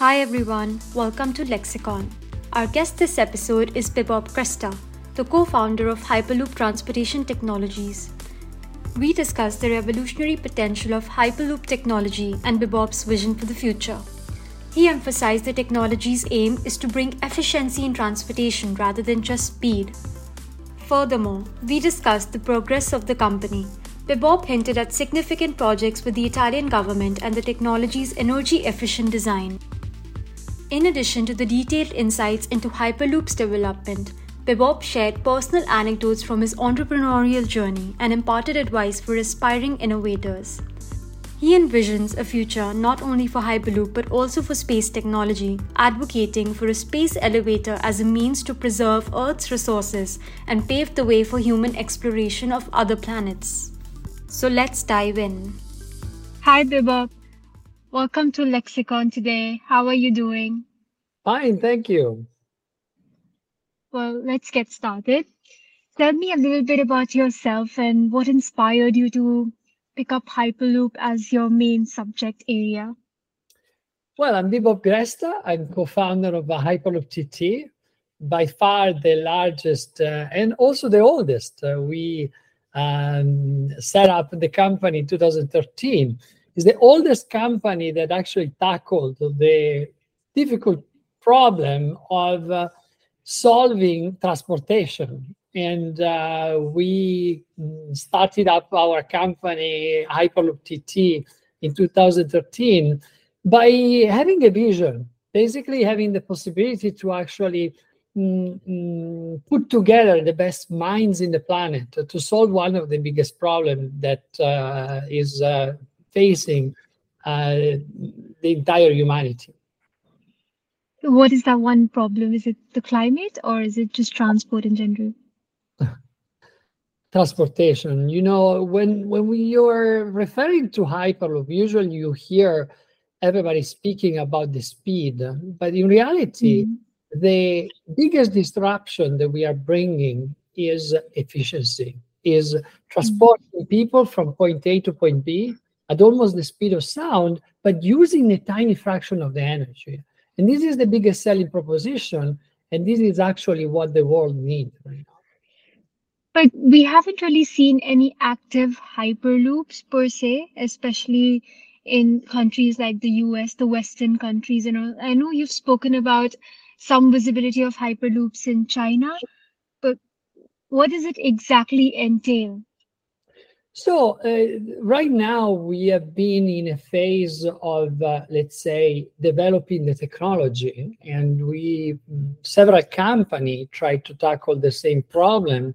Hi everyone, welcome to Lexicon. Our guest this episode is Bibop Gresta, the co founder of Hyperloop Transportation Technologies. We discuss the revolutionary potential of Hyperloop technology and Bibop's vision for the future. He emphasized the technology's aim is to bring efficiency in transportation rather than just speed. Furthermore, we discussed the progress of the company. Bibop hinted at significant projects with the Italian government and the technology's energy efficient design. In addition to the detailed insights into Hyperloop's development, Bibop shared personal anecdotes from his entrepreneurial journey and imparted advice for aspiring innovators. He envisions a future not only for Hyperloop but also for space technology, advocating for a space elevator as a means to preserve Earth's resources and pave the way for human exploration of other planets. So let's dive in. Hi, Bibop. Welcome to Lexicon today. How are you doing? Fine, thank you. Well, let's get started. Tell me a little bit about yourself and what inspired you to pick up Hyperloop as your main subject area. Well, I'm Bibop Gresta. I'm co-founder of Hyperloop TT, by far the largest uh, and also the oldest. Uh, we um, set up the company in 2013 is the oldest company that actually tackled the difficult problem of uh, solving transportation. And uh, we started up our company, Hyperloop TT, in 2013 by having a vision, basically having the possibility to actually mm, mm, put together the best minds in the planet to solve one of the biggest problems that uh, is uh, facing uh, the entire humanity. What is that one problem? Is it the climate or is it just transport in general? Transportation. You know, when when we are referring to Hyperloop, usually you hear everybody speaking about the speed, but in reality, mm-hmm. the biggest disruption that we are bringing is efficiency, is transporting mm-hmm. people from point A to point B at almost the speed of sound, but using a tiny fraction of the energy. And this is the biggest selling proposition. And this is actually what the world needs right now. But we haven't really seen any active hyperloops per se, especially in countries like the US, the Western countries. And. I know you've spoken about some visibility of hyperloops in China, but what does it exactly entail? So uh, right now we have been in a phase of, uh, let's say, developing the technology, and we several companies try to tackle the same problem,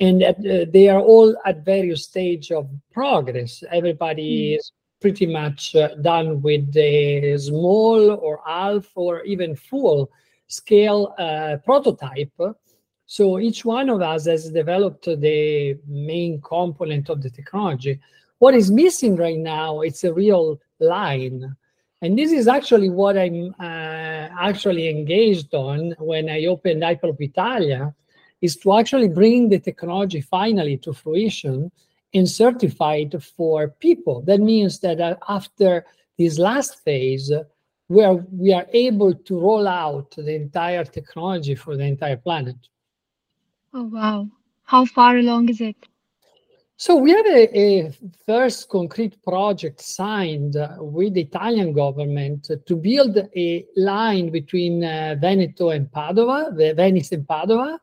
and uh, they are all at various stage of progress. Everybody mm. is pretty much uh, done with the small or half or even full scale uh, prototype so each one of us has developed the main component of the technology. What is missing right now, it's a real line. And this is actually what I'm uh, actually engaged on when I opened Hyperloop Italia, is to actually bring the technology finally to fruition and certified for people. That means that uh, after this last phase, where we are able to roll out the entire technology for the entire planet. Oh, wow. How far along is it? So we have a, a first concrete project signed uh, with the Italian government to build a line between uh, Veneto and Padova, Venice and Padova.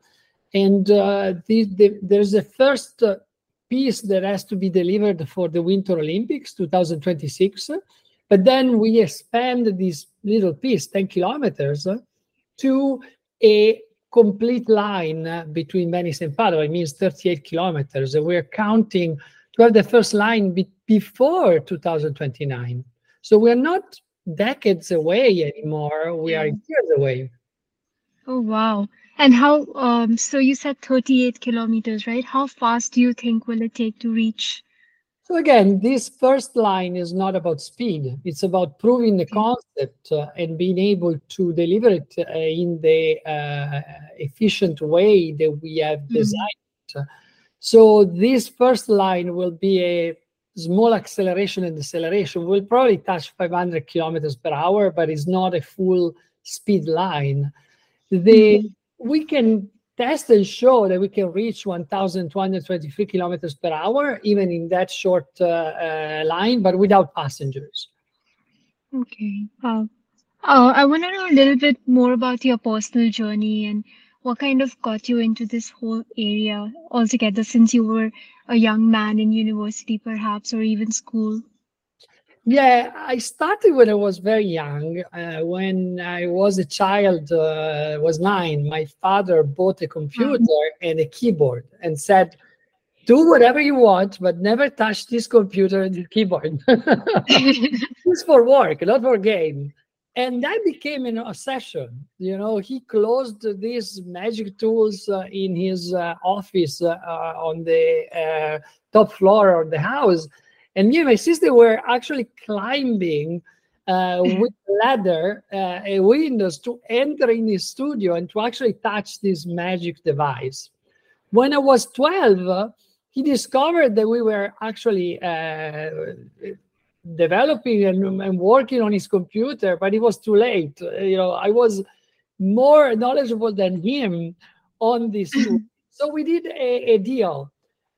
And uh, the, the, there's a first uh, piece that has to be delivered for the Winter Olympics 2026. But then we expand this little piece, 10 kilometers, to a complete line between Venice and Padua. It means 38 kilometers. We're counting to have the first line be- before 2029. So we're not decades away anymore. We are years away. Oh, wow. And how, um, so you said 38 kilometers, right? How fast do you think will it take to reach so again, this first line is not about speed. It's about proving the concept uh, and being able to deliver it uh, in the uh, efficient way that we have mm-hmm. designed. Mm-hmm. So this first line will be a small acceleration and deceleration, we'll probably touch 500 kilometers per hour, but it's not a full speed line. The, mm-hmm. We can test and show that we can reach 1,223 kilometers per hour, even in that short uh, uh, line, but without passengers. Okay. Uh, I want to know a little bit more about your personal journey and what kind of got you into this whole area altogether since you were a young man in university, perhaps, or even school? Yeah, I started when I was very young. Uh, when I was a child, uh, was nine, my father bought a computer mm-hmm. and a keyboard and said, do whatever you want, but never touch this computer and the keyboard. it's for work, not for game and that became an obsession you know he closed these magic tools uh, in his uh, office uh, uh on the uh, top floor of the house and me and my sister were actually climbing uh, with ladder uh, a windows to enter in his studio and to actually touch this magic device when i was 12 uh, he discovered that we were actually uh, developing and, and, working on his computer, but it was too late. You know, I was more knowledgeable than him on this. so we did a, a, deal.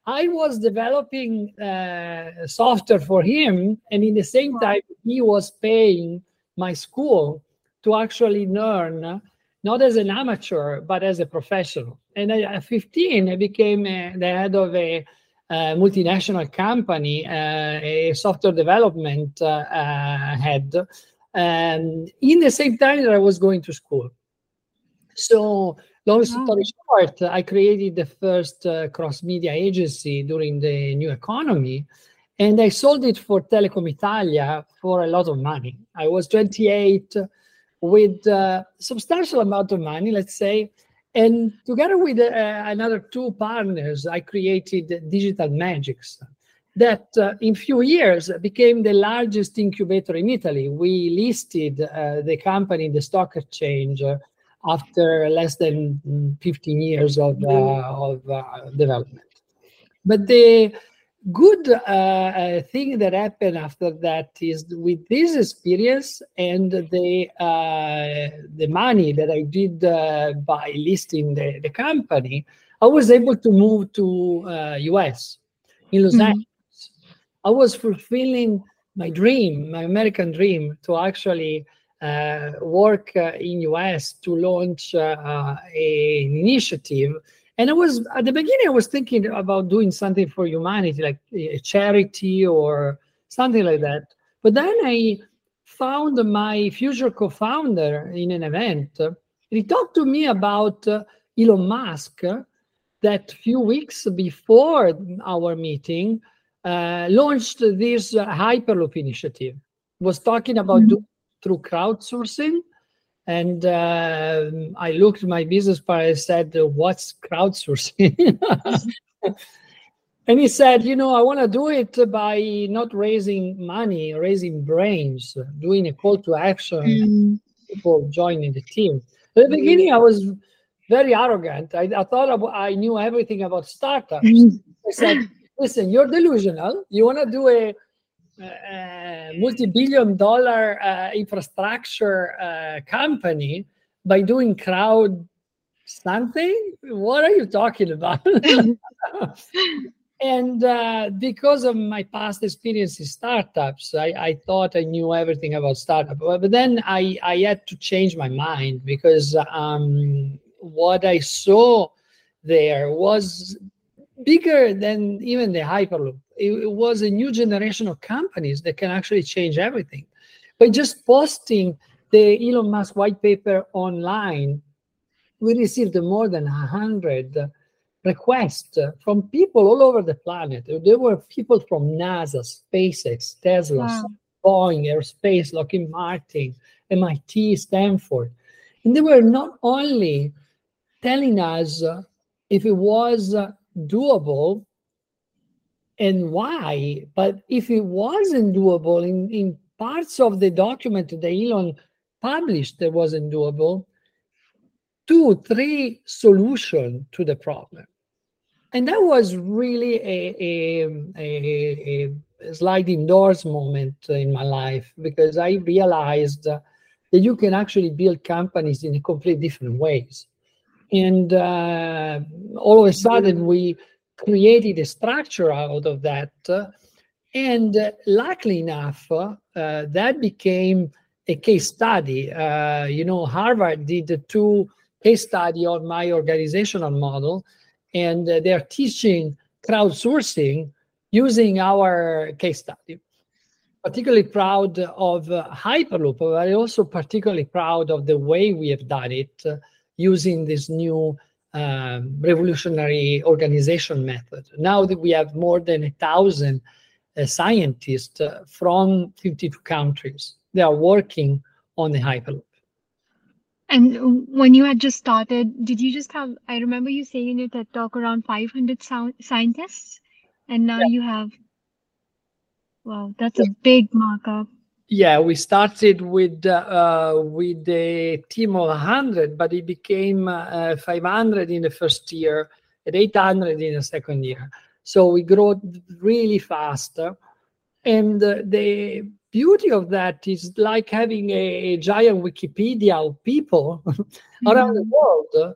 I was developing uh, software for him, and in the same time, he was paying my school to actually learn, not as an amateur, but as a professional. And at 15, I became uh, the head of a multinational company, uh, a software development uh, uh, head, and in the same time that I was going to school. So, long story short, I created the first cross media agency during the new economy and I sold it for Telecom Italia for a lot of money. I was 28 with a substantial amount of money, let's say, and together with uh, another two partners, I created Digital Magics that uh, in few years became the largest incubator in Italy. We listed uh, the company in the stock exchange uh, after less than 15 years of, uh, of uh, development. But the good uh, uh, thing that happened after that is with this experience and the uh, the money that I did uh, by listing the, the company, I was able to move to US in Los mm-hmm. Angeles. I was fulfilling my dream, my American dream, to actually work in US to launch an initiative and I was at the beginning, I was thinking about doing something for humanity, like a charity or something like that. But then I found my future co-founder in an event. He talked to me about uh, Elon Musk that few weeks before our meeting uh, launched this uh, Hyperloop initiative. Was talking about mm-hmm. do, through crowdsourcing and uh, I looked at my business partner and said, What's crowdsourcing? and he said, You know, I want to do it by not raising money, raising brains, doing a call to action, mm. people joining the team. At the beginning, I was very arrogant. I, I thought I knew everything about startups. Mm. I said, Listen, you're delusional. You want to do a multi-billion dollar uh, infrastructure uh, company by doing crowd something? What are you talking about? And uh, because of my past experience in startups I, I, thought i knew everything about startup. But then i, I had to change my mind because um, what i saw there was bigger than even the hyperloop it, it was a new generation of companies that can actually change everything. By just posting the Elon Musk white paper online, we received more than 100 requests from people all over the planet. There were people from NASA, SpaceX, Tesla, wow. Boeing, Aerospace, Lockheed Martin, MIT, Stanford. And they were not only telling us if it was doable, and why. But if it wasn't doable in, in parts of the document that Elon published that wasn't doable, two, three solution to the problem. And that was really a, a, a, sliding doors moment in my life because I realized that you can actually build companies in a completely different ways. And uh, all of a sudden, we created a structure out of that. and uh, luckily enough, uh, that became a case study. Uh, you know, Harvard did the two case study on my organizational model, and uh, they're teaching crowdsourcing using our case study. Particularly proud of uh, Hyperloop, but also particularly proud of the way we have done it uh, using this new um, revolutionary organization method. Now that we have more than a thousand uh, scientists uh, from 52 countries, they are working on the Hyperloop. And when you had just started, did you just have, I remember you saying in your TED talk around 500 scientists, and now yeah. you have, wow, that's a big markup. Yeah, we started with uh, with a team of 100, but it became uh, 500 in the first year and 800 in the second year. So we grew really fast. And uh, the beauty of that is like having a, a giant Wikipedia of people mm-hmm. around the world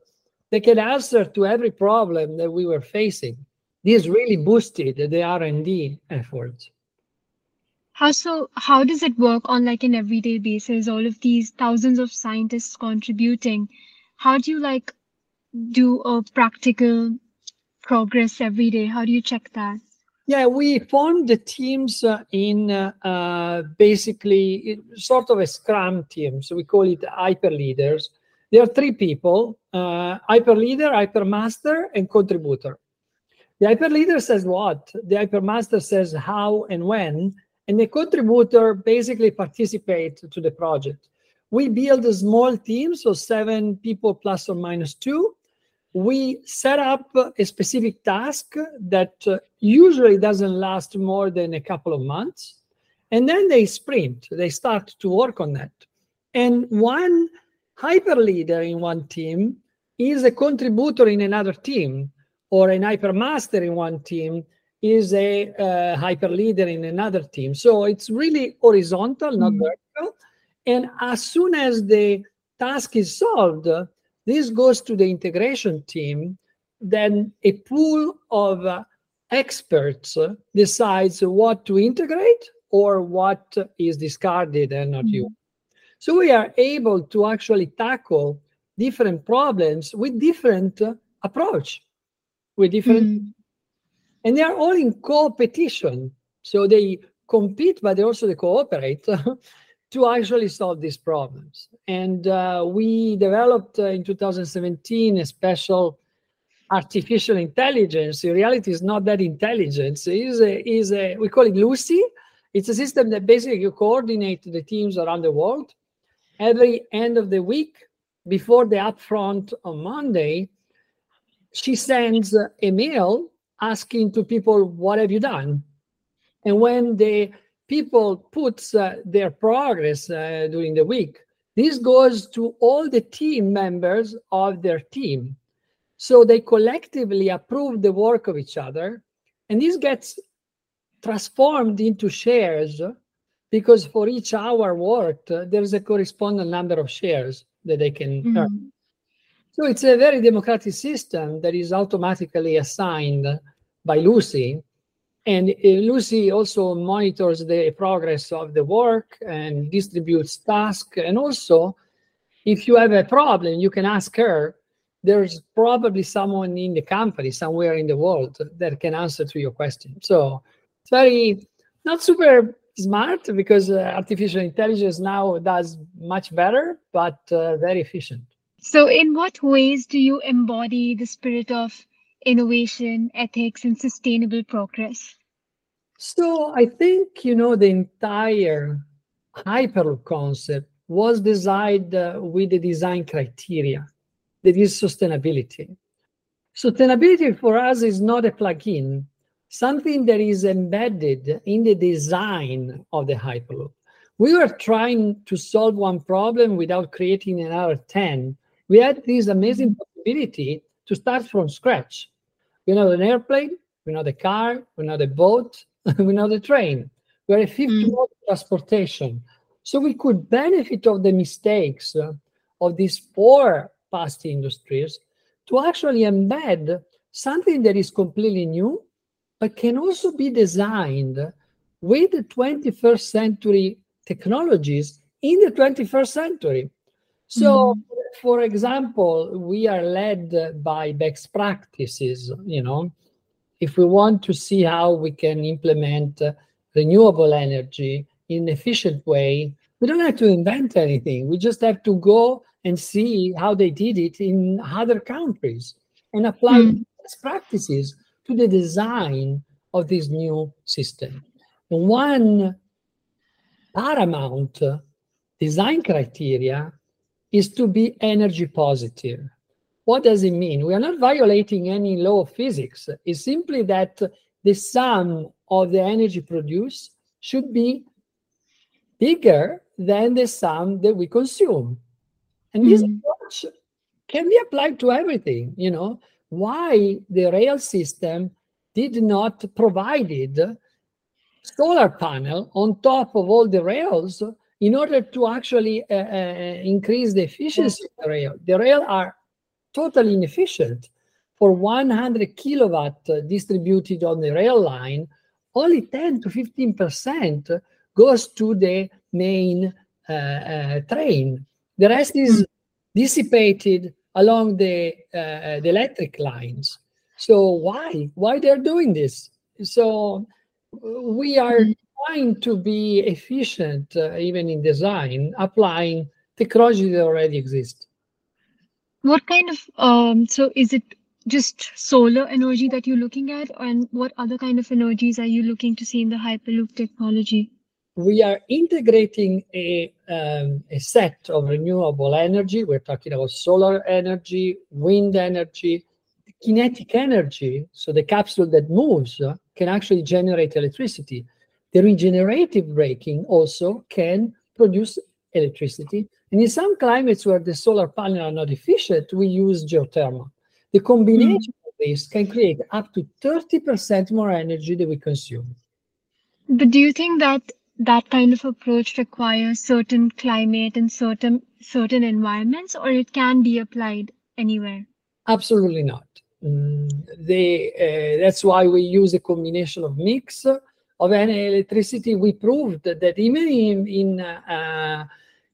that can answer to every problem that we were facing. This really boosted the R&D efforts. How so? How does it work on like an everyday basis? All of these thousands of scientists contributing. How do you like do a practical progress every day? How do you check that? Yeah, we formed the teams uh, in uh, uh, basically sort of a scrum team. So we call it hyper leaders. There are three people uh, hyper leader, hyper master, and contributor. The hyper leader says what? The hyper master says how and when and the contributor basically participate to the project. We build a small team, so seven people plus or minus two. We set up a specific task that uh, usually doesn't last more than a couple of months. And then they sprint, they start to work on that. And one hyper leader in one team is a contributor in another team, or an hyper master in one team is a uh, hyper leader in another team. So it's really horizontal, not mm-hmm. vertical. And as soon as the task is solved, this goes to the integration team. Then a pool of uh, experts decides what to integrate or what is discarded and not mm-hmm. used. So we are able to actually tackle different problems with different uh, approach, with different mm-hmm and they are all in competition. So they compete, but they also they cooperate to actually solve these problems. And uh, we developed uh, in 2017 a special artificial intelligence. In reality, is not that intelligence. Is is we call it Lucy. It's a system that basically coordinates the teams around the world. Every end of the week, before the upfront on Monday, she sends a mail asking to people, what have you done? And when the people puts uh, their progress uh, during the week, this goes to all the team members of their team. So they collectively approve the work of each other. And this gets transformed into shares because for each hour worked, uh, there's a corresponding number of shares that they can mm-hmm. earn. So it's a very democratic system that is automatically assigned by Lucy. And uh, Lucy also monitors the progress of the work and distributes tasks. And also, if you have a problem, you can ask her. There's probably someone in the company, somewhere in the world, that can answer to your question. So it's very not super smart because uh, artificial intelligence now does much better, but uh, very efficient. So, in what ways do you embody the spirit of innovation, ethics, and sustainable progress? So I think, you know, the entire Hyperloop concept was designed uh, with the design criteria that is sustainability. Sustainability for us is not a plugin, something that is embedded in the design of the Hyperloop. We were trying to solve one problem without creating another 10. We had this amazing possibility to start from scratch. We know an airplane, we know the car, we know the boat, we know the train. We're a fifth Mm. mode of transportation. So we could benefit of the mistakes uh, of these four past industries to actually embed something that is completely new, but can also be designed with the 21st century technologies in the 21st century. So, for example, we are led by best practices, you know, if we want to see how we can implement uh, renewable energy in an efficient way, we don't have to invent anything. We just have to go and see how they did it in other countries and apply Mm. best practices to the design of this new system. One paramount design criteria is to be energy positive. What does it mean? We are not violating any law of physics. It's simply that the sum of the energy produced should be bigger than the sum that we consume. And this Mm. approach can be applied to everything, you know. Why the rail system did not provided solar panel on top of all the rails in order to actually uh, uh, increase the efficiency of the rail. The rail are totally inefficient. For 100 kilowatt uh, distributed on the rail line, only 10 to 15 percent goes to the main uh, uh, train. The rest is dissipated along the uh, the electric lines. So why why they're doing this? So we are Mm. Trying to be efficient uh, even in design, applying technology that already exists. What kind of um so is it just solar energy that you're looking at and what other kind of energies are you looking to see in the Hyperloop technology? we are integrating a, um, a set of renewable energy. We're talking about solar energy, wind energy, kinetic energy. So the capsule that moves uh, can actually generate electricity. The regenerative braking also can produce electricity. And in some climates where the solar panels are not efficient, we use geothermal. The combination of this can create up to 30% more energy than we consume. But do you think that that kind of approach requires certain climate and certain certain environments or it can be applied anywhere? Absolutely not. Mm, they, uh, that's why we use a combination of mix of any electricity. We proved that, even in, in uh,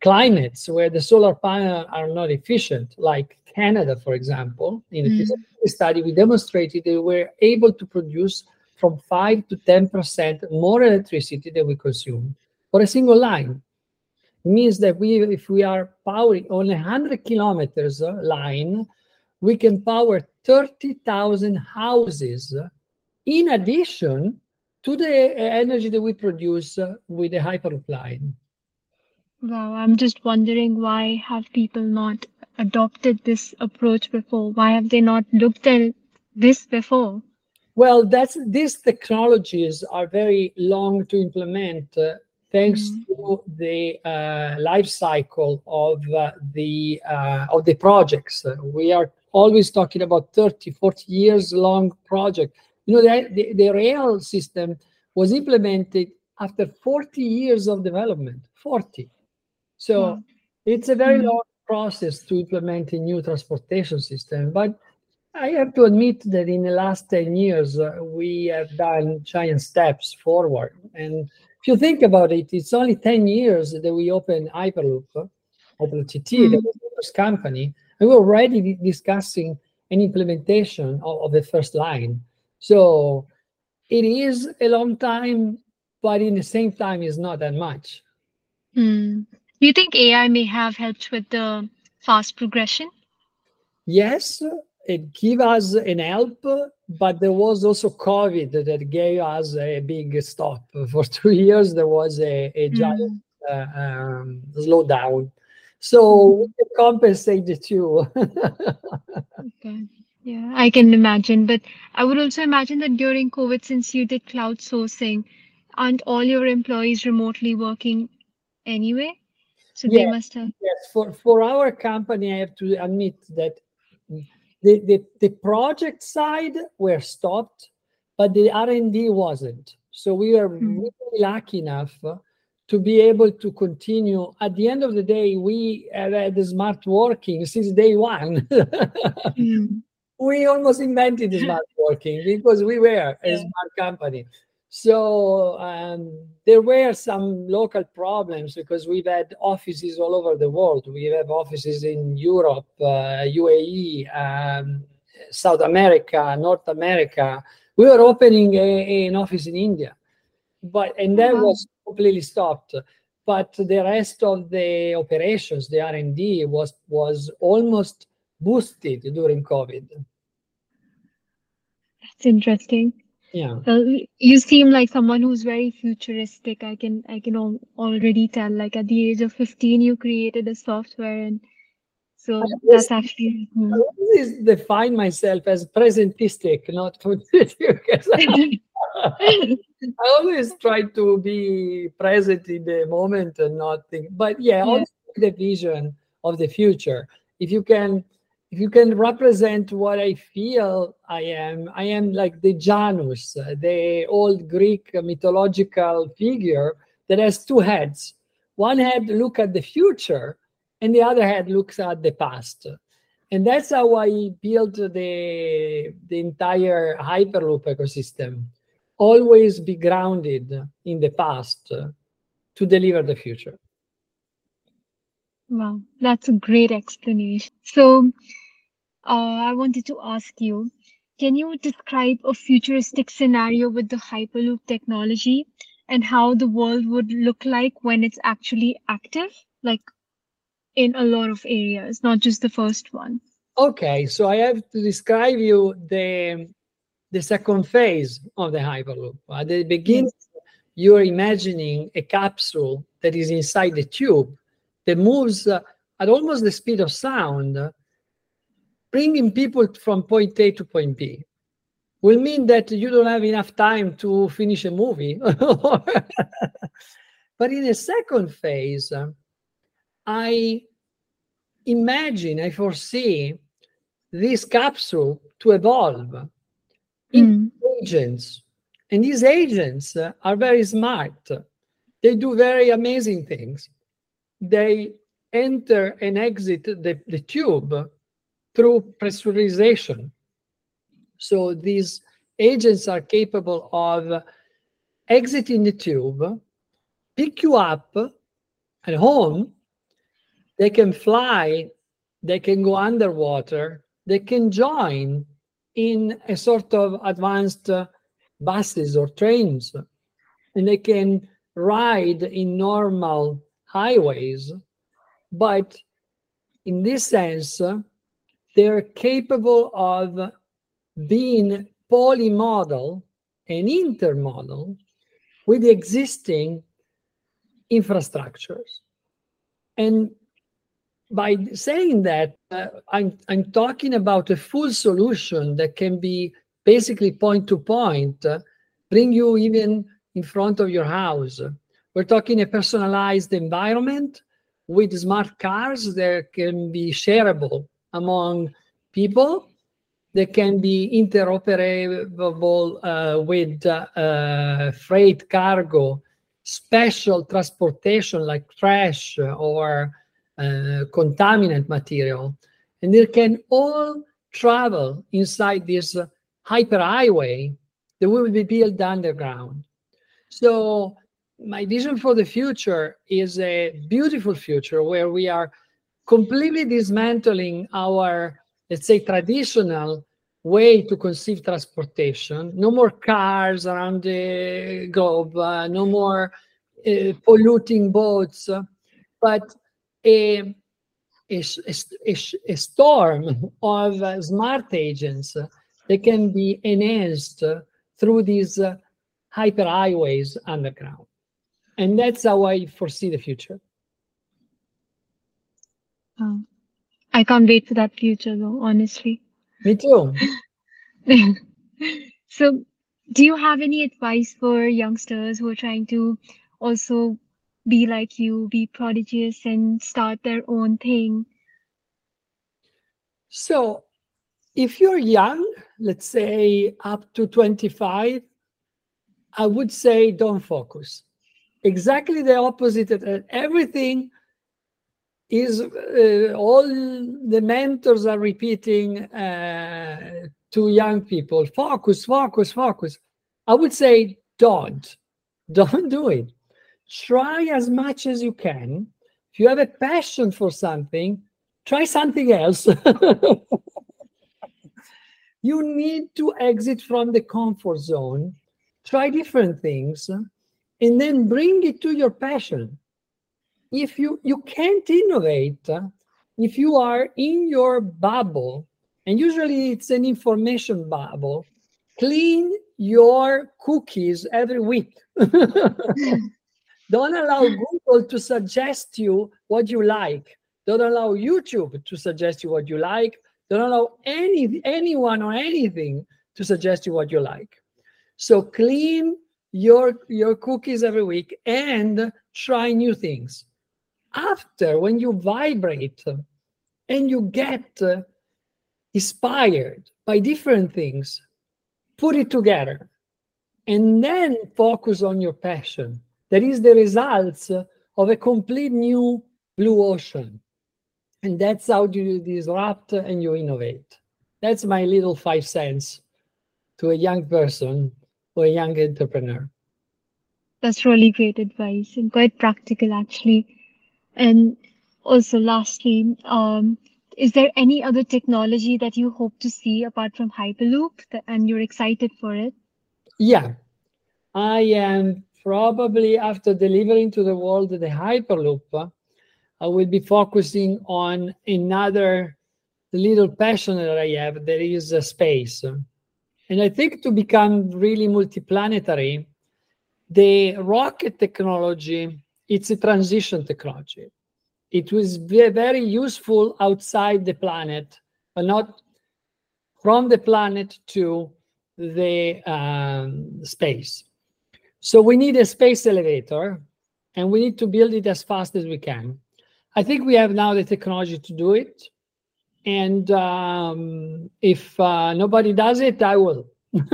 climates where the solar panels are not efficient, like Canada, for example, in a Mm. feasibility study, we demonstrated that we're able to produce from 5 to 10% more electricity than we consume for a single line. It means that we, if we are powering on a 100 kilometers uh, line, we can power 30,000 houses in addition to the energy that we produce uh, with the Hyperloop line. Wow, I'm just wondering why have people not adopted this approach before? Why have they not looked at this before? Well, that's these technologies are very long to implement, uh, thanks Mhm. to the uh, life cycle of uh, the uh, of the projects. We are always talking about 30, 40 years long project. You know, the, the, the rail system was implemented after 40 years of development. 40. So Wow. it's a very Mhm. long process to implement a new transportation system, but I have to admit that in the last 10 years, uh, we have done giant steps forward. And if you think about it, it's only 10 years that we opened Hyperloop, uh, Hyperloop TT, that Mm. was the first company, and we're already discussing an implementation of, of the first line. So it is a long time, but in the same time, it's not that much. Hmm. Do you think AI may have helped with the fast progression? Yes, it gave us an help, but there was also COVID that gave us a big stop. For two years, there was a, a giant Hmm. uh, um, slowdown. So we can compensate the two. Okay. Yeah, I can imagine. But I would also imagine that during COVID, since you did crowdsourcing, aren't all your employees remotely working anyway? So they must have. yes, for, for our company, I have to admit that the, the, the project side were stopped, but the R&D wasn't. So we are mm. really lucky enough to be able to continue. At the end of the day, we have had smart working since day one. mm. We almost invented smart working because we were a smart company. So um, there were some local problems because we've had offices all over the world. We have offices in Europe, uh, UAE, um, South America, North America. We were opening a, an office in India, but and that wow. was completely stopped. But the rest of the operations, the R and D, was was almost boosted during COVID. That's interesting. Yeah. You seem like someone who's very futuristic. I can i can al- already tell like at the age of 15 you created a software and so that's actually hmm. i always define myself as presentistic not futuristic. I always try to be present in the moment and not think but yeah, yeah. also the vision of the future. If you can if you can represent what I feel I am, I am like the Janus, the old Greek mythological figure that has two heads. One head look at the future, and the other head looks at the past. And that's how I built the, the entire Hyperloop ecosystem. Always be grounded in the past to deliver the future. Wow, that's a great explanation. So, uh, I wanted to ask you can you describe a futuristic scenario with the Hyperloop technology and how the world would look like when it's actually active, like in a lot of areas, not just the first one? Okay, so I have to describe you the the second phase of the Hyperloop. At the beginning, you're imagining a capsule that is inside the tube that moves uh, at almost the speed of sound bringing people from point A to point B will mean that you don't have enough time to finish a movie. but in a second phase, I imagine, I foresee this capsule to evolve mm. in agents. And these agents are very smart. They do very amazing things. They enter and exit the, the tube through pressurization. So these agents are capable of exiting the tube, pick you up at home. They can fly, they can go underwater, they can join in a sort of advanced buses or trains, and they can ride in normal highways. But in this sense, they're capable of being polymodal and intermodal with the existing infrastructures. And by saying that, uh, I'm, I'm talking about a full solution that can be basically point to point, uh, bring you even in front of your house. We're talking a personalized environment with smart cars that can be shareable among people that can be interoperable uh, with uh, freight cargo, special transportation like trash or uh, contaminant material. And they can all travel inside this hyperhighway that will be built underground. So my vision for the future is a beautiful future where we are completely dismantling our, let's say, traditional way to conceive transportation. No more cars around the globe, uh, no more uh, polluting boats, but a, a, a, a storm of uh, smart agents that can be enhanced through these uh, hyperhighways underground. And that's how I foresee the future. Oh, I can't wait for that future though, honestly. Me too. so, do you have any advice for youngsters who are trying to also be like you, be prodigious, and start their own thing? So, if you're young, let's say up to 25, I would say don't focus. Exactly the opposite. Of everything is uh, all the mentors are repeating uh, to young people focus, focus, focus. I would say don't. Don't do it. Try as much as you can. If you have a passion for something, try something else. you need to exit from the comfort zone, try different things, and then bring it to your passion. If you you can't innovate if you are in your bubble, and usually it's an information bubble, clean your cookies every week. Don't allow Google to suggest you what you like. Don't allow YouTube to suggest you what you like. Don't allow any anyone or anything to suggest you what you like. So clean your your cookies every week and try new things. After when you vibrate and you get uh, inspired by different things, put it together and then focus on your passion. That is the results of a complete new blue ocean. And that's how you disrupt and you innovate. That's my little five cents to a young person or a young entrepreneur. That's really great advice and quite practical, actually. And also, lastly, um, is there any other technology that you hope to see apart from Hyperloop and you're excited for it? Yeah, I am probably after delivering to the world the Hyperloop, I will be focusing on another little passion that I have, that is uh, space. And I think to become really multiplanetary, the rocket technology, it's a transition technology. It was very useful outside the planet, but not from the planet to the um, space. So we need a space elevator and we need to build it as fast as we can. I think we have now the technology to do it. And um, if uh, nobody does it, I will.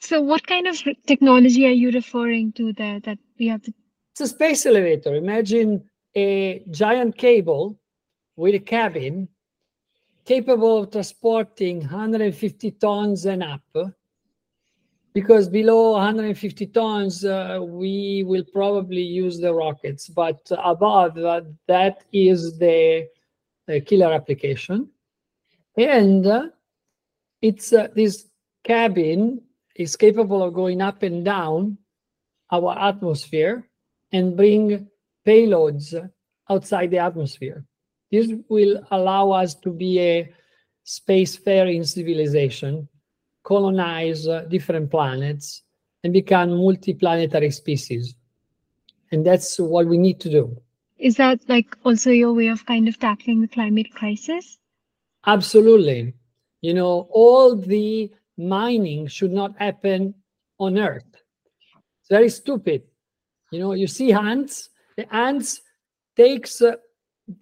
so, what kind of technology are you referring to there that we have to? It's a space elevator. Imagine a giant cable with a cabin capable of transporting 150 tons and up because below 150 tons, uh, we will probably use the rockets, but above that, that is the, the killer application. And uh, it's uh, this cabin is capable of going up and down our atmosphere and bring payloads outside the atmosphere. This will allow us to be a spacefaring civilization colonize uh, different planets and become multiplanetary species. And that's what we need to do. Is that like also your way of kind of tackling the climate crisis? Absolutely. You know, all the mining should not happen on Earth. It's very stupid. You know, you see ants, the ants takes uh,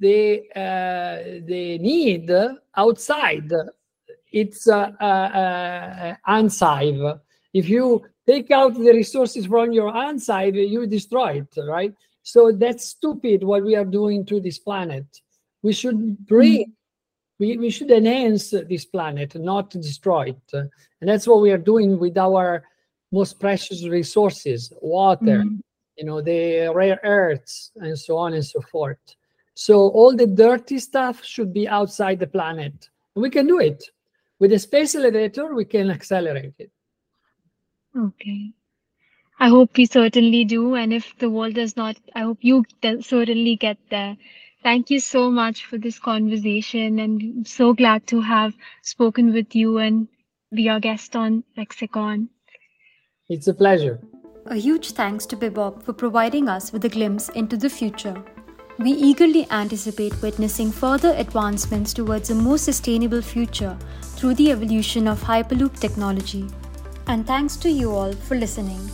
the uh, the need outside it's uh, uh, uh, If you take out the resources from your unsive, you destroy it, right? So that's stupid what we are doing to this planet. We should bring, mm. we, we should enhance this planet, not destroy it. And that's what we are doing with our most precious resources, water, mm. You know, the rare earths, and so on and so forth. So all the dirty stuff should be outside the planet. We can do it. With a space elevator, we can accelerate it. Okay. I hope we certainly do. And if the world does not, I hope you certainly get there. Thank you so much for this conversation. And I'm so glad to have spoken with you and be our guest on Lexicon. It's a pleasure. A huge thanks to Bibop for providing us with a glimpse into the future. We eagerly anticipate witnessing further advancements towards a more sustainable future through the evolution of Hyperloop technology. And thanks to you all for listening.